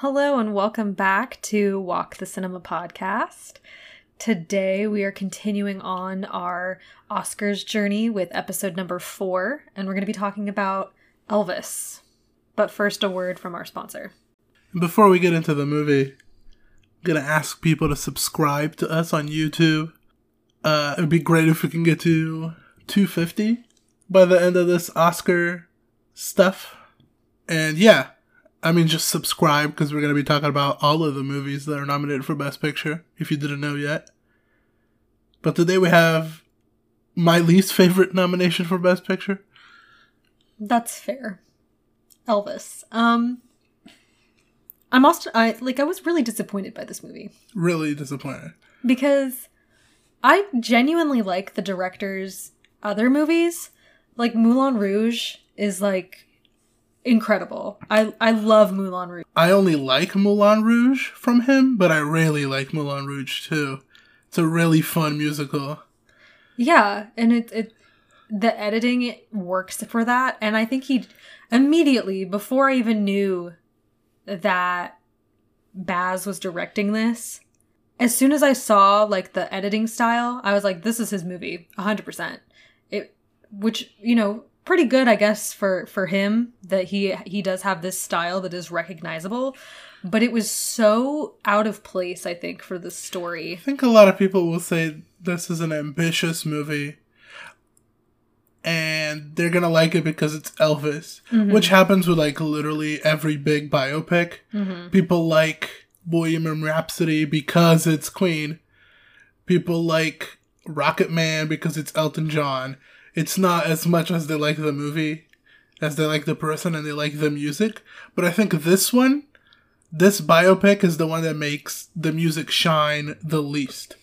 Hello, and welcome back to Walk the Cinema podcast. Today, we are continuing on our Oscars journey with episode number four, and we're going to be talking about Elvis. But first, a word from our sponsor. Before we get into the movie, I'm gonna ask people to subscribe to us on YouTube. Uh, it'd be great if we can get to 250 by the end of this Oscar stuff. And yeah, I mean, just subscribe because we're gonna be talking about all of the movies that are nominated for Best Picture. If you didn't know yet, but today we have my least favorite nomination for Best Picture. That's fair. Elvis. Um, I'm also I like I was really disappointed by this movie Really disappointed. because I genuinely like the director's other movies. Like Moulin Rouge is like incredible. I I love Moulin Rouge. I only like Moulin Rouge from him, but I really like Moulin Rouge too. It's a really fun musical. Yeah, and it it the editing works for that, and I think he immediately before I even knew that Baz was directing this, as soon as I saw like the editing style, I was like, this is his movie, hundred percent. It, which you know, pretty good, I guess, for for him that he he does have this style that is recognizable, but it was so out of place, I think, for the story. I think a lot of people will say this is an ambitious movie and they're gonna like it because it's Elvis, mm-hmm. which happens with like literally every big biopic. Mm-hmm. People like Bohemian Rhapsody because it's Queen. People like Rocketman because it's Elton John. It's not as much as they like the movie as they like the person and they like the music. But I think this one, this biopic is the one that makes the music shine the least.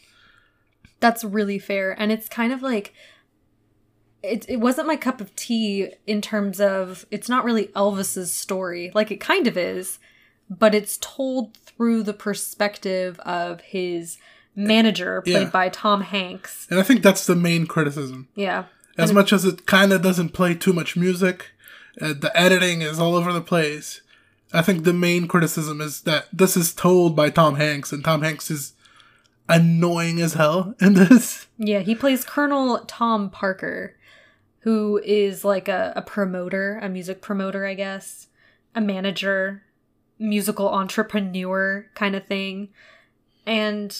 That's really fair. And it's kind of like it it wasn't my cup of tea in terms of it's not really Elvis's story. Like it kind of is, but it's told through the perspective of his manager played Yeah. by Tom Hanks. And I think that's the main criticism. Yeah. As much as it kind of doesn't play too much music, uh, the editing is all over the place. I think the main criticism is that this is told by Tom Hanks, and Tom Hanks is annoying as hell in this. Yeah, he plays Colonel Tom Parker, who is like a, a promoter, a music promoter, I guess, a manager, musical entrepreneur kind of thing. And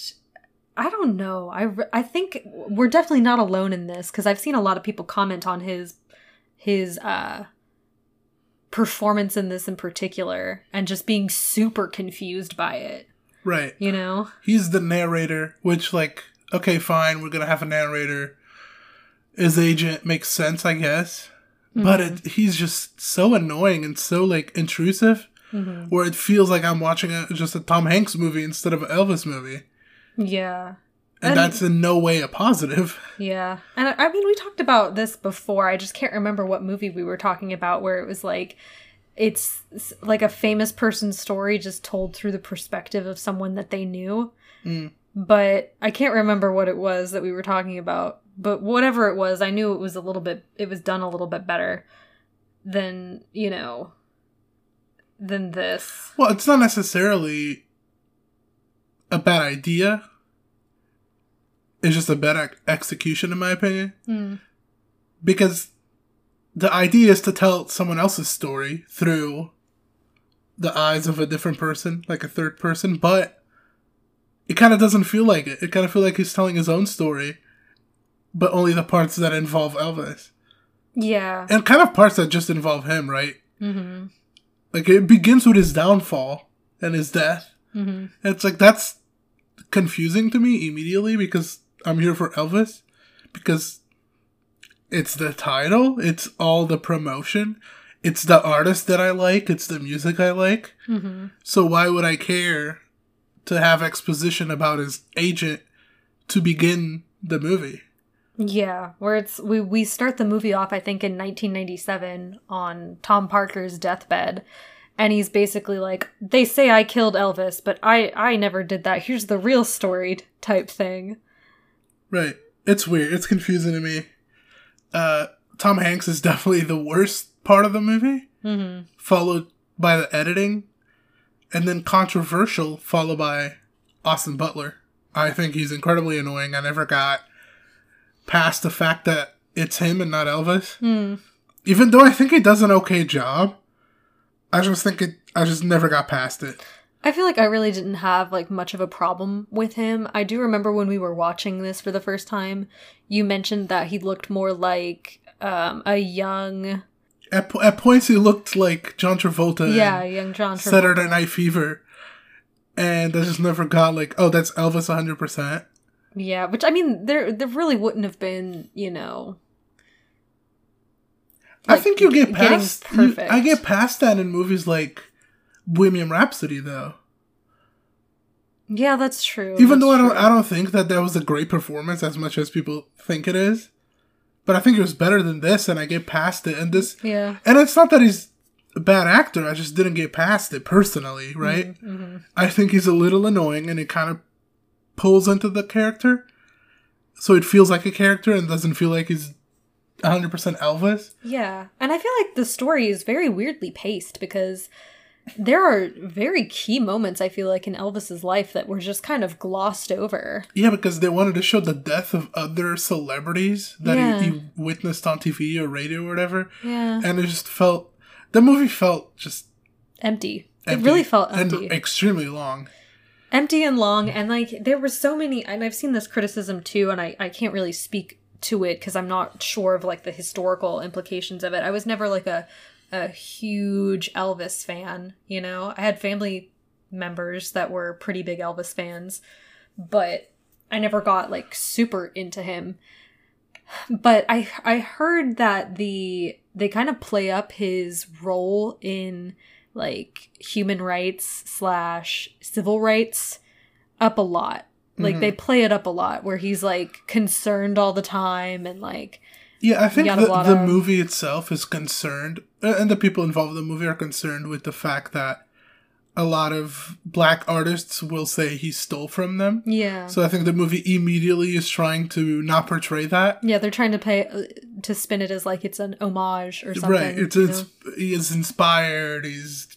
I don't know. I, I think we're definitely not alone in this because I've seen a lot of people comment on his his uh performance in this in particular and just being super confused by it, Right. you know? He's the narrator, which, like, okay, fine, we're gonna have a narrator. His agent makes sense, I guess. But it, he's just so annoying and so, like, intrusive, where it feels like I'm watching a, just a Tom Hanks movie instead of an Elvis movie. Yeah. And, And- that's in no way a positive. Yeah. And I, I mean, we talked about this before. I just can't remember what movie we were talking about where it was like, it's like a famous person's story just told through the perspective of someone that they knew. Mm. But I can't remember what it was that we were talking about. But whatever it was, I knew it was a little bit, it was done a little bit better than, you know, than this. Well, it's not necessarily a bad idea. It's just a bad ex- execution, in my opinion. Because the idea is to tell someone else's story through the eyes of a different person, like a third person, but it kind of doesn't feel like it. It kind of feels like he's telling his own story, but only the parts that involve Elvis. Yeah. And kind of parts that just involve him, right? Mm-hmm. Like it begins with his downfall and his death. Mm-hmm. And it's like that's confusing to me immediately because I'm here for Elvis because it's the title, it's all the promotion, it's the artist that I like, it's the music I like. Mm-hmm. So why would I care to have exposition about his agent to begin the movie? Yeah, where it's we we start the movie off I think in 1997 on Tom Parker's deathbed and he's basically like they say I killed Elvis but I I never did that. Here's the real story type thing. Right. It's weird. It's confusing to me. Uh, Tom Hanks is definitely the worst part of the movie, Mhm. followed by the editing. and then controversial, followed by Austin Butler. I think he's incredibly annoying. I never got past the fact that it's him and not Elvis. Hmm. Even though I think he does an okay job, I just think it. I just never got past it. I feel like I really didn't have like much of a problem with him. I do remember when we were watching this for the first time, you mentioned that he looked more like um, a young, At, po- at points, he looked like John Travolta. yeah, young John Travolta. Saturday Night Fever, and I just never got like, oh, that's Elvis 100. percent Yeah, which I mean, there there really wouldn't have been, you know. I think you get past. you- I get past that in movies like Bohemian Rhapsody, though. Yeah, that's true. Even that's though I don't, true. I don't think that that was a great performance as much as people think it is. But I think it was better than this, and I get past it. And this, Yeah. and it's not that he's a bad actor. I just didn't get past it personally, right? Mm-hmm. I think he's a little annoying, and it kind of pulls into the character, so it feels like a character and doesn't feel like he's 100% Elvis. Yeah. And I feel like the story is very weirdly paced because there are very key moments, I feel like, in Elvis's life that were just kind of glossed over. Yeah, because they wanted to show the death of other celebrities that Yeah. he, he witnessed on TV or radio or whatever, Yeah. and it just felt the movie felt just Empty. empty It really felt empty. and extremely long. empty and long and like there were so many and i've seen this criticism too and i, I can't really speak to it because i'm not sure of like the historical implications of it. I was never like a, a huge elvis fan you know? I had family members that were pretty big elvis fans but i never got like super into him. But i i heard that the they kind of play up his role in like human rights slash civil rights up a lot like they play it up a lot where he's like concerned all the time and like Yeah, I think the, the movie itself is concerned, and the people involved in the movie are concerned with the fact that a lot of black artists will say he stole from them. yeah So I think the movie immediately is trying to not portray that. yeah they're trying to pay uh, to spin it as like it's an homage or something right. It's, it's know? he is inspired. He's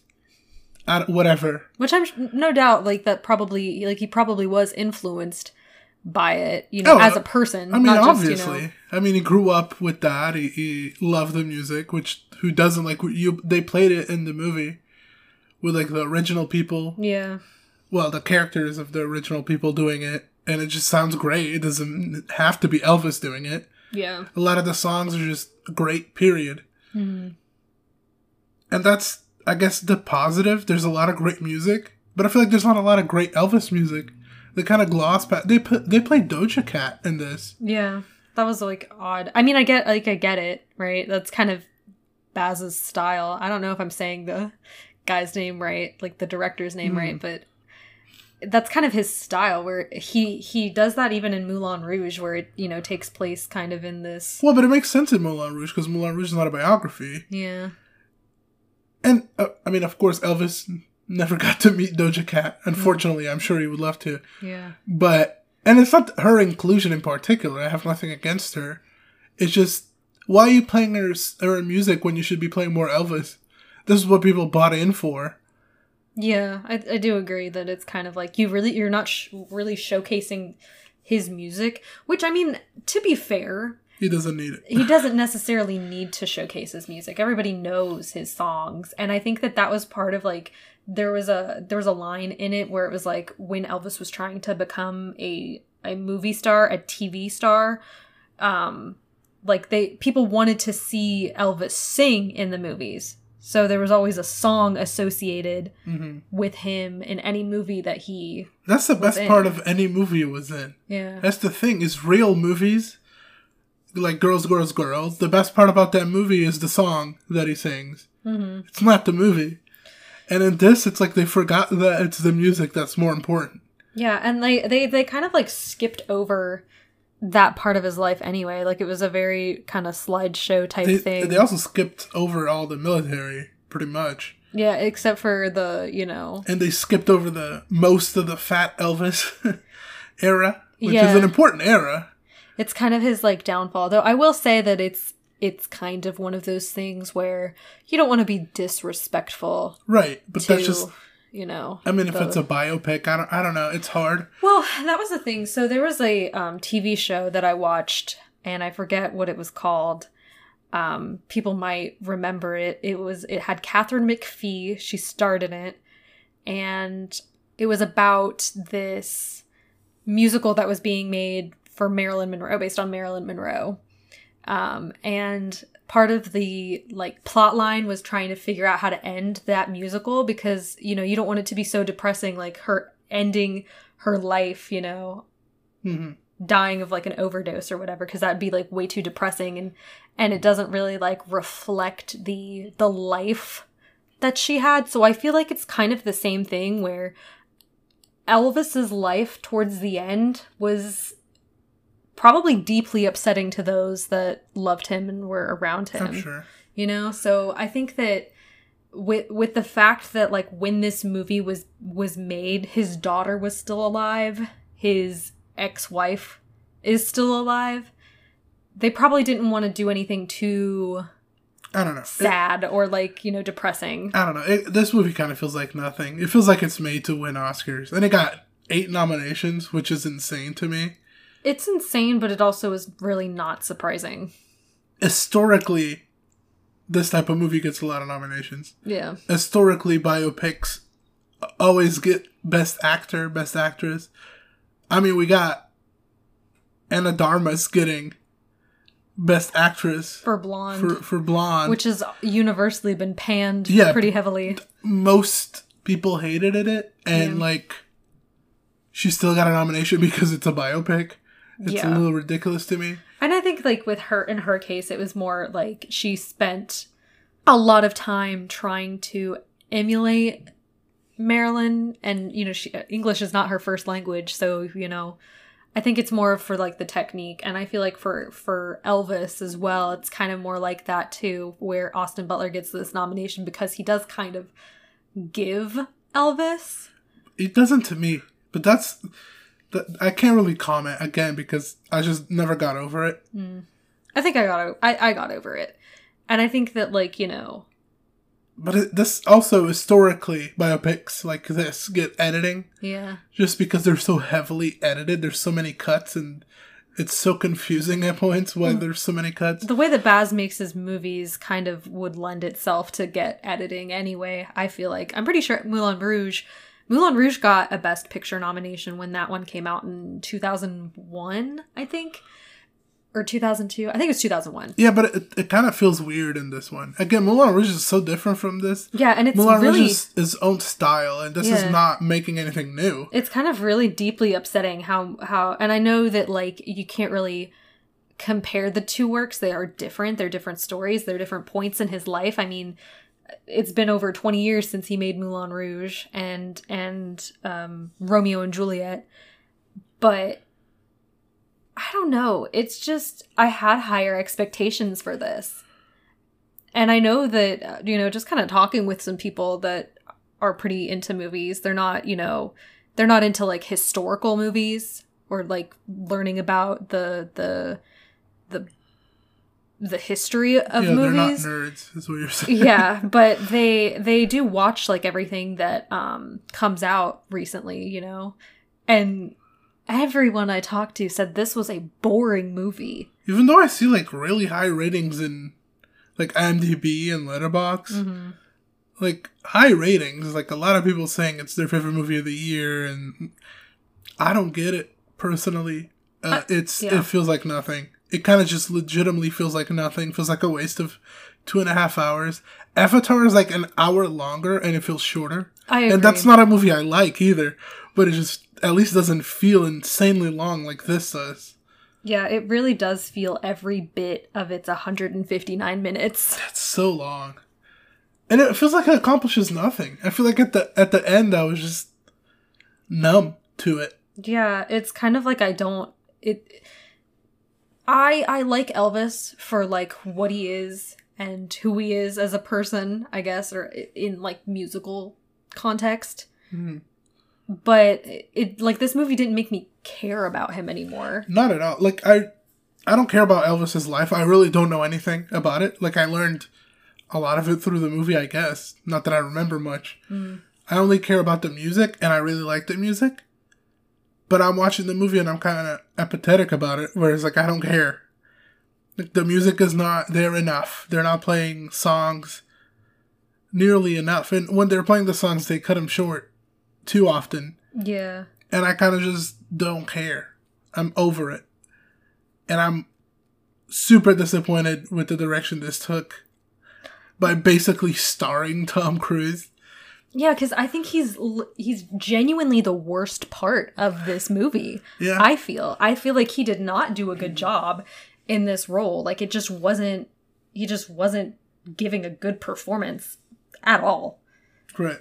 I whatever. which i'm no doubt like that probably like he probably was influenced by it you know Oh, as a person I mean, not obviously. just you know I mean, he grew up with that. He, he loved the music, which who doesn't like? You they played it in the movie with like the original people. yeah Well, the characters of the original people doing it, and it just sounds great. It doesn't have to be Elvis doing it. yeah A lot of the songs are just great. Period. Mhm. And that's, I guess, the positive. There's a lot of great music, but I feel like there's not a lot of great Elvis music. They kind of gloss past. They put they play Doja Cat in this. Yeah, that was like odd. I mean, I get like I get it, right? That's kind of Baz's style. I don't know if I'm saying the guy's name right, like the director's name right, hmm. but that's kind of his style where he he does that even in Moulin Rouge where it, you know, takes place kind of in this Well, but it makes sense in Moulin Rouge because Moulin Rouge is not a biography. yeah. And uh, I mean, of course, Elvis never got to meet Doja Cat. Unfortunately, I'm sure he would love to. Yeah. But and it's not her inclusion in particular. I have nothing against her. It's just why are you playing her her music when you should be playing more Elvis? This is what people bought in for. Yeah, I, I do agree that it's kind of like you really you're not sh- really showcasing his music, which I mean, to be fair, He doesn't need it. he doesn't necessarily need to showcase his music. Everybody knows his songs, and I think that that was part of like there was a there was a line in it where it was like when Elvis was trying to become a a movie star, a TV star, um like they people wanted to see Elvis sing in the movies. So there was always a song associated hmm with him in any movie that he That's the best in. part of any movie he was in. yeah That's the thing. Is real movies like Girls, Girls, Girls. The best part about that movie is the song that he sings. hmm It's not the movie. And in this, it's like they forgot that it's the music that's more important. Yeah, and they they they kind of like skipped over that part of his life anyway. Like it was a very kind of slideshow type They, thing. they also skipped over all the military, pretty much. yeah, except for the you know And they skipped over the most of the fat Elvis era, which Yeah. is an important era. It's kind of his like downfall. Though I will say that it's it's kind of one of those things where you don't want to be disrespectful Right. But that's just you know. I mean, if the- it's a biopic, I don't, I don't know. It's hard. Well, that was the thing. So there was a um, TV show that I watched, and I forget what it was called. Um, people might remember it. It was it had Katharine McPhee. She starred in it, and it was about this musical that was being made for Marilyn Monroe, based on Marilyn Monroe. Um, and part of the like plot line was trying to figure out how to end that musical because you know you don't want it to be so depressing, like her ending her life, you know, hmm dying of like an overdose or whatever because that'd be like way too depressing and and it doesn't really like reflect the the life that she had so i feel like it's kind of the same thing where elvis's life towards the end was probably deeply upsetting to those that loved him and were around him sure. you know so i think that with with the fact that like when this movie was was made his daughter was still alive his ex-wife is still alive they probably didn't want to do anything too I don't know. It- sad or like you know depressing I don't know. It, this movie kind of feels like nothing. It feels like it's made to win Oscars, and it got eight nominations, which is insane to me. It's insane but it also is really not surprising Historically, this type of movie gets a lot of nominations. yeah Historically, biopics always get Best Actor, Best Actress. I mean, we got Ana de Armas getting Best Actress for blonde for for Blonde. which has universally been panned Yeah. pretty heavily most people hated it, and Yeah. like, she still got a nomination because it's a biopic. It's Yeah. a little ridiculous to me. And I think like with her in her case it was more like she spent a lot of time trying to emulate Marilyn and you know she English is not her first language so you know I think it's more for like the technique and I feel like for for Elvis as well it's kind of more like that too where Austin Butler gets this nomination because he does kind of give Elvis It doesn't to me, but that's. I can't really comment again because I just never got over it. I think I got I, I got over it and I think that like you know But it, this also historically biopics like this get editing yeah just because they're so heavily edited. There's so many cuts and it's so confusing at points why Mm. there's so many cuts. the way that Baz makes his movies kind of would lend itself to get editing anyway. I feel like I'm pretty sure Moulin Rouge, Moulin Rouge got a Best Picture nomination when that one came out in 2001, I think, or 2002. I think it was 2001. Yeah, but it, it kind of feels weird in this one. Again, Moulin Rouge is so different from this. Yeah, and it's Moulin really Rouge is his own style, and this Yeah. is not making anything new. it's kind of really deeply upsetting how how and I know that like you can't really compare the two works. They are different. They're different stories. They're different points in his life. I mean, it's been over 20 years since he made Moulin Rouge and and um Romeo and Juliet. But I don't know. It's just I had higher expectations for this. And I know that uh, you know, just kind of talking with some people that are pretty into movies, they're not, you know, they're not into like historical movies or like learning about the the the the history of yeah, movies they're not nerds, is what you're saying. yeah but they they do watch like everything that um comes out recently you know and everyone i talked to said this was a boring movie Even though I see like really high ratings in like IMDb and Letterboxd, Mm-hmm. like high ratings, like a lot of people saying it's their favorite movie of the year, and I don't get it personally. Uh, it's yeah. it feels like nothing. It kind of just legitimately feels like nothing. Feels like a waste of two and a half hours. Avatar is like an hour longer, and it feels shorter. i agree. And that's not a movie I like either, but it just at least doesn't feel insanely long like this does. yeah it really does feel every bit of its 159 minutes That's so long. And it feels like it accomplishes nothing. I feel like at the at the end I was just numb to it. Yeah, it's kind of like I don't it I I like Elvis for like what he is and who he is as a person, I guess, or in like musical context. Mhm. But it like this movie didn't make me care about him anymore. Not at all. Like I I don't care about Elvis's life. I really don't know anything about it. Like I learned a lot of it through the movie, I guess. Not that I remember much. I only care about the music and I really like the music. But I'm watching the movie and I'm kind of apathetic about it, whereas like I don't care. Like, the music is not there enough. They're not playing songs nearly enough, and when they're playing the songs, they cut them short too often, Yeah. and I kind of just don't care. I'm over it, and I'm super disappointed with the direction this took by basically starring Tom Cruise. Yeah, because I think he's he's genuinely the worst part of this movie. Yeah. I feel I feel like he did not do a good job in this role. Like it just wasn't. He just wasn't giving a good performance at all. Great.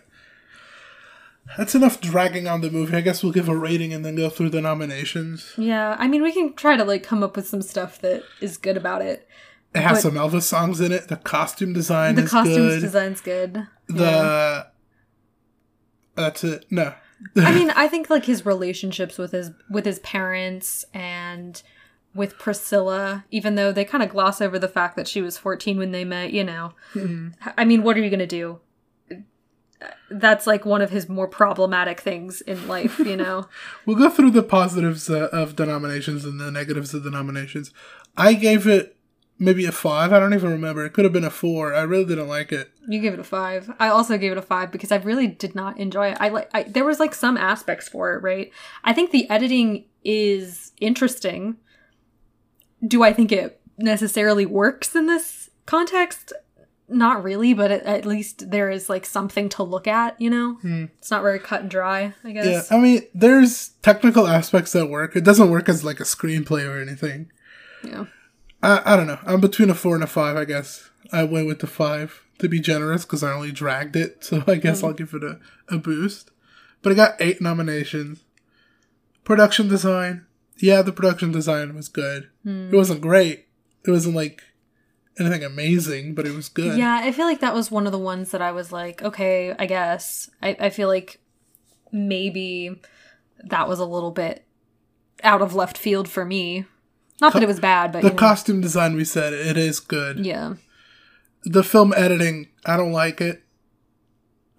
That's enough dragging on the movie. I guess we'll give a rating and then go through the nominations. Yeah, I mean, we can try to like come up with some stuff that is good about it. It has But- some Elvis songs in it. The costume design The good. design's good. the Yeah. That's it. No, I mean, I think like his relationships with his with his parents and with Priscilla, even though they kind of gloss over the fact that she was 14 when they met, you know. I mean, what are you going to do? That's like one of his more problematic things in life, you know. we'll go through the positives uh, of denominations and the negatives of denominations. I gave it maybe a five. I don't even remember. It could have been a four. I really didn't like it. You gave it a 5. I also gave it a 5 because I really did not enjoy it. I like I, there was like some aspects for it, right? I think the editing is interesting. Do I think it necessarily works in this context? Not really, but at, at least there is like something to look at, you know? Hmm. It's not very cut and dry, I guess. Yeah. I mean, there's technical aspects that work. It doesn't work as like a screenplay or anything. Yeah. I, I don't know. I'm between a four and a five, I guess. I went with the five to be generous because I only dragged it, so I guess I'll mm. give it a, a boost. But I got eight nominations. Production design. Yeah, the production design was good. It hmm. wasn't great. It wasn't like anything amazing, but it was good. Yeah, I feel like that was one of the ones that I was like, okay, I guess. I, I feel like maybe that was a little bit out of left field for me. Not that it was bad, but The you know, costume design, we said, it is good. yeah, The film editing, I don't like it.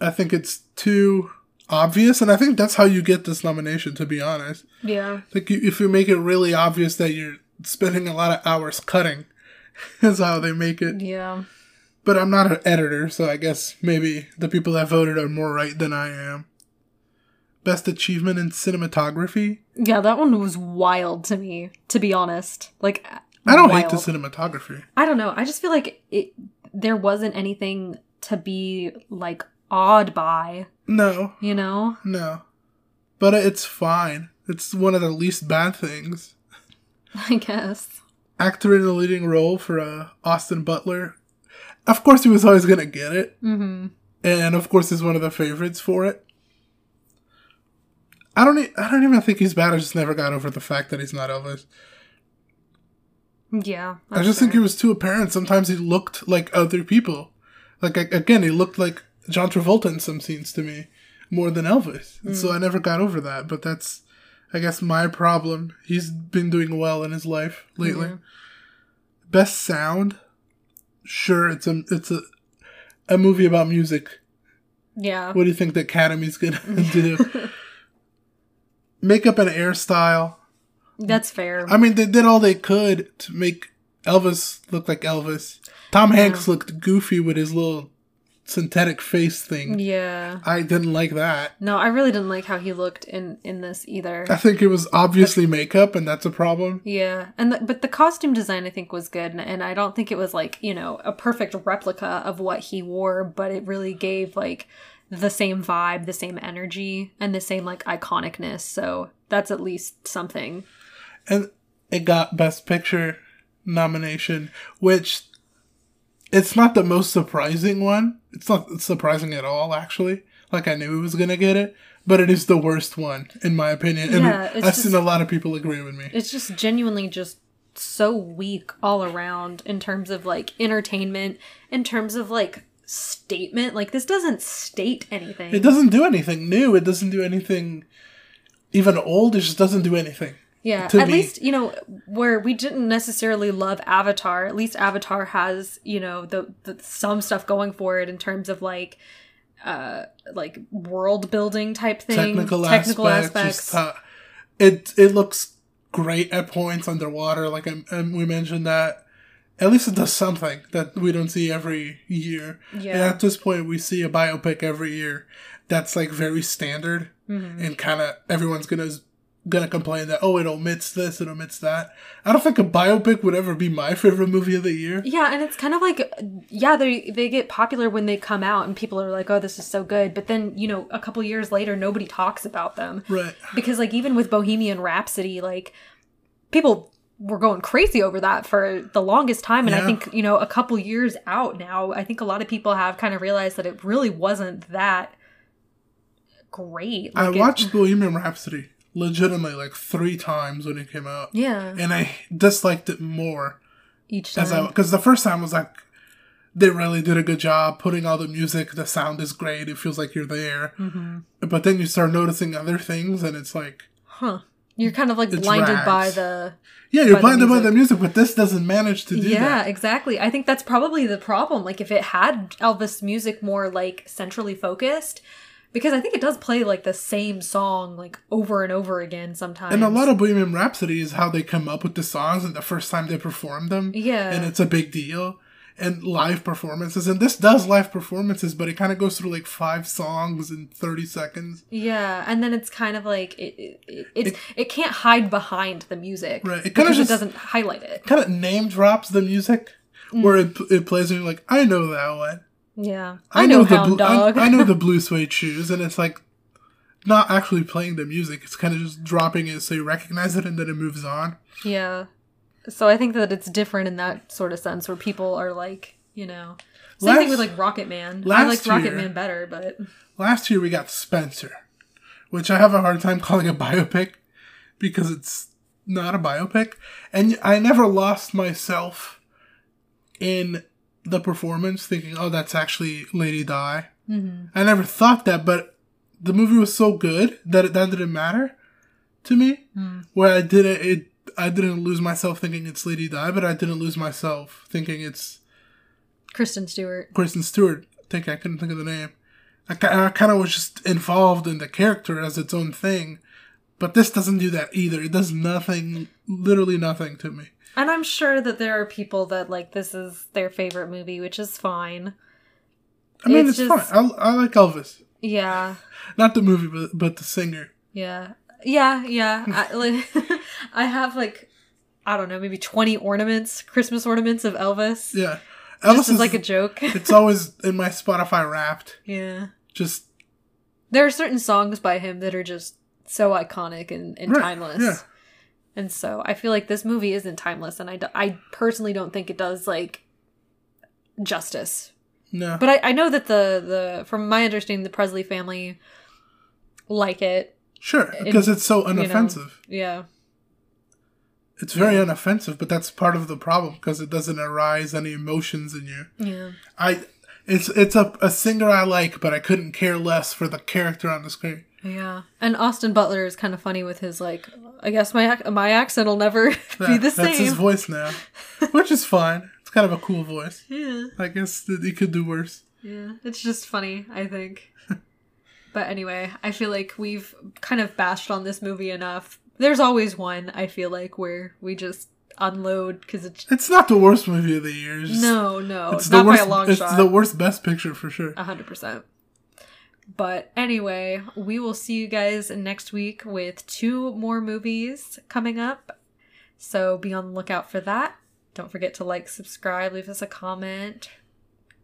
I think it's too obvious, and I think that's how you get this nomination, to be honest. yeah, Like you, if you make it really obvious that you're spending a lot of hours cutting, is how they make it. yeah. But I'm not an editor, so I guess maybe the people that voted are more right than I am. Best achievement in cinematography. Yeah, that one was wild to me, to be honest. Like, I don't hate the cinematography. I don't know. I just feel like it. There wasn't anything to be like awed by, No, you know. no. But it's fine. It's one of the least bad things. I guess. Actor in the leading role for uh, Austin Butler. Of course, he was always gonna get it. Mm-hmm. and of course is one of the favorites for it. I don't. E- I don't even think he's bad. I just never got over the fact that he's not Elvis. Yeah. I just think it was too apparent. Sometimes he looked like other people. Like again, he looked like John Travolta in some scenes to me more than Elvis. And so hmm. I never got over that. But that's, I guess, my problem. He's been doing well in his life lately. Yeah. Best sound. Sure, it's a it's a a movie about music. Yeah. What do you think the Academy's gonna do? Makeup and hairstyle. That's fair. I mean, they did all they could to make Elvis look like Elvis. Tom Hanks looked goofy with his little synthetic face thing. yeah. I didn't like that. No, I really didn't like how he looked in in this either. I think it was obviously makeup, and that's a problem. Yeah, and the, but the costume design I think was good, and, and I don't think it was like you know a perfect replica of what he wore, but it really gave like the same vibe, the same energy, and the same like iconicness. So that's at least something. And it got Best Picture nomination, which it's not the most surprising one. It's not surprising at all, actually. Like I knew it was gonna get it, but it is the worst one in my opinion. And Yeah, I've it's seen a lot of people agree with me. It's just genuinely just so weak all around in terms of like entertainment, in terms of like statement. Like this doesn't state anything. It doesn't do anything new. It doesn't do anything even old. It just doesn't do anything. Yeah, at me. least you know where we didn't necessarily love Avatar. At least Avatar has you know the, the some stuff going for it in terms of like uh like world building type thing, technical, technical aspects. aspects. Just, uh, it it looks great at points underwater. Like I, and we mentioned that. At least it does something that we don't see every year. And yeah. at this point, we see a biopic every year that's like very standard, Mhm. and kind of everyone's gonna gonna complain that oh it omits this, it omits that. I don't think a biopic would ever be my favorite movie of the year. Yeah, and it's kind of like yeah, they they get popular when they come out and people are like, "Oh, this is so good." But then, you know, a couple years later nobody talks about them. Right. Because like even with Bohemian Rhapsody, like people were going crazy over that for the longest time and I think, you know, a couple years out now, I think a lot of people have kind of realized that it really wasn't that great. I Like, it- watched Bohemian Rhapsody legitimately like three times when it came out, yeah, and I disliked it more each time. because the first time was like they really did a good job putting all the music. The sound is great. It feels like you're there. hmm But then you start noticing other things, and it's like, Huh. You're kind of like It blinded by the yeah, you're By the blinded by the music, but this doesn't manage to do yeah that. Yeah, exactly i think that's probably the problem like if it had elvis music more like centrally focused because i think it does play like the same song like over and over again sometimes And a lot of Bohemian Rhapsody is how they come up with the songs and the first time they perform them. yeah And it's a big deal. And live performances. And this does live performances, but it kind of goes through like five songs in 30 seconds. yeah and then it's kind of like it it, it, it, can't hide behind the music Right, it kinda just- it doesn't highlight it Kind of name drops the music Mm. where it, it plays and you're like, I know that one. yeah i, know, the hound blue, I- I, know the blue suede shoes. And it's like not actually playing the music. It's kind of just dropping it so you recognize it and then it moves on. yeah so i think that it's different in that sort of sense where people are like you know same thing Last- with like rocket man i like rocket year- man better but Last year we got Spencer, which I have a hard time calling a biopic because it's not a biopic. And I never lost myself in the performance thinking, oh, that's actually Lady Di. Mhm. I never thought that, but the movie was so good that it, that didn't matter to me. Hmm. Where I didn't, it, I didn't lose myself thinking it's Lady Di, but I didn't lose myself thinking it's kristen stewart Kristen Stewart. I think I couldn't think of the name. I, I kind of was just involved in the character as its own thing, but this doesn't do that either. It does nothing, literally nothing to me. And I'm sure that there are people that like this is their favorite movie, which is fine. I mean, It's it's, just- fine. I, I like Elvis, Yeah, not the movie, but but the singer. yeah, yeah, yeah. I, like, I have like I don't know, maybe 20 ornaments, Christmas ornaments of Elvis. Yeah, Elvis as is like a joke. it's always in my Spotify Wrapped. yeah. Just There are certain songs by him that are just so iconic and, and Right, timeless. yeah. And so I feel like this movie isn't timeless, and I, d- I personally don't think it does like justice. no, But I, I know that the, the from my understanding, the Presley family like it. Sure, because it's so you know. unoffensive. Yeah. It's very unoffensive, but that's part of the problem because it doesn't arise any emotions in you. Yeah. I it's it's a, a singer I like, but I couldn't care less for the character on the screen. Yeah. And Austin Butler is kind of funny with his like I guess my ac- my accent will never be Yeah, the That's his voice now, which is fine. It's kind of a cool voice. yeah. I guess that he could do worse. Yeah. It's just funny, I think. but anyway, I feel like we've kind of bashed on this movie enough. There's always one, I feel like, where we just unload because it's It's not the worst movie of the year. It's, no, no, it's not the worst. by a long it's shot. the worst best picture for sure. A hundred percent. But anyway, we will see you guys next week with two more movies coming up. So be on the lookout for that. Don't forget to like, subscribe, leave us a comment,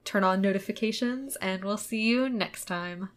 turn on notifications, and we'll see you next time.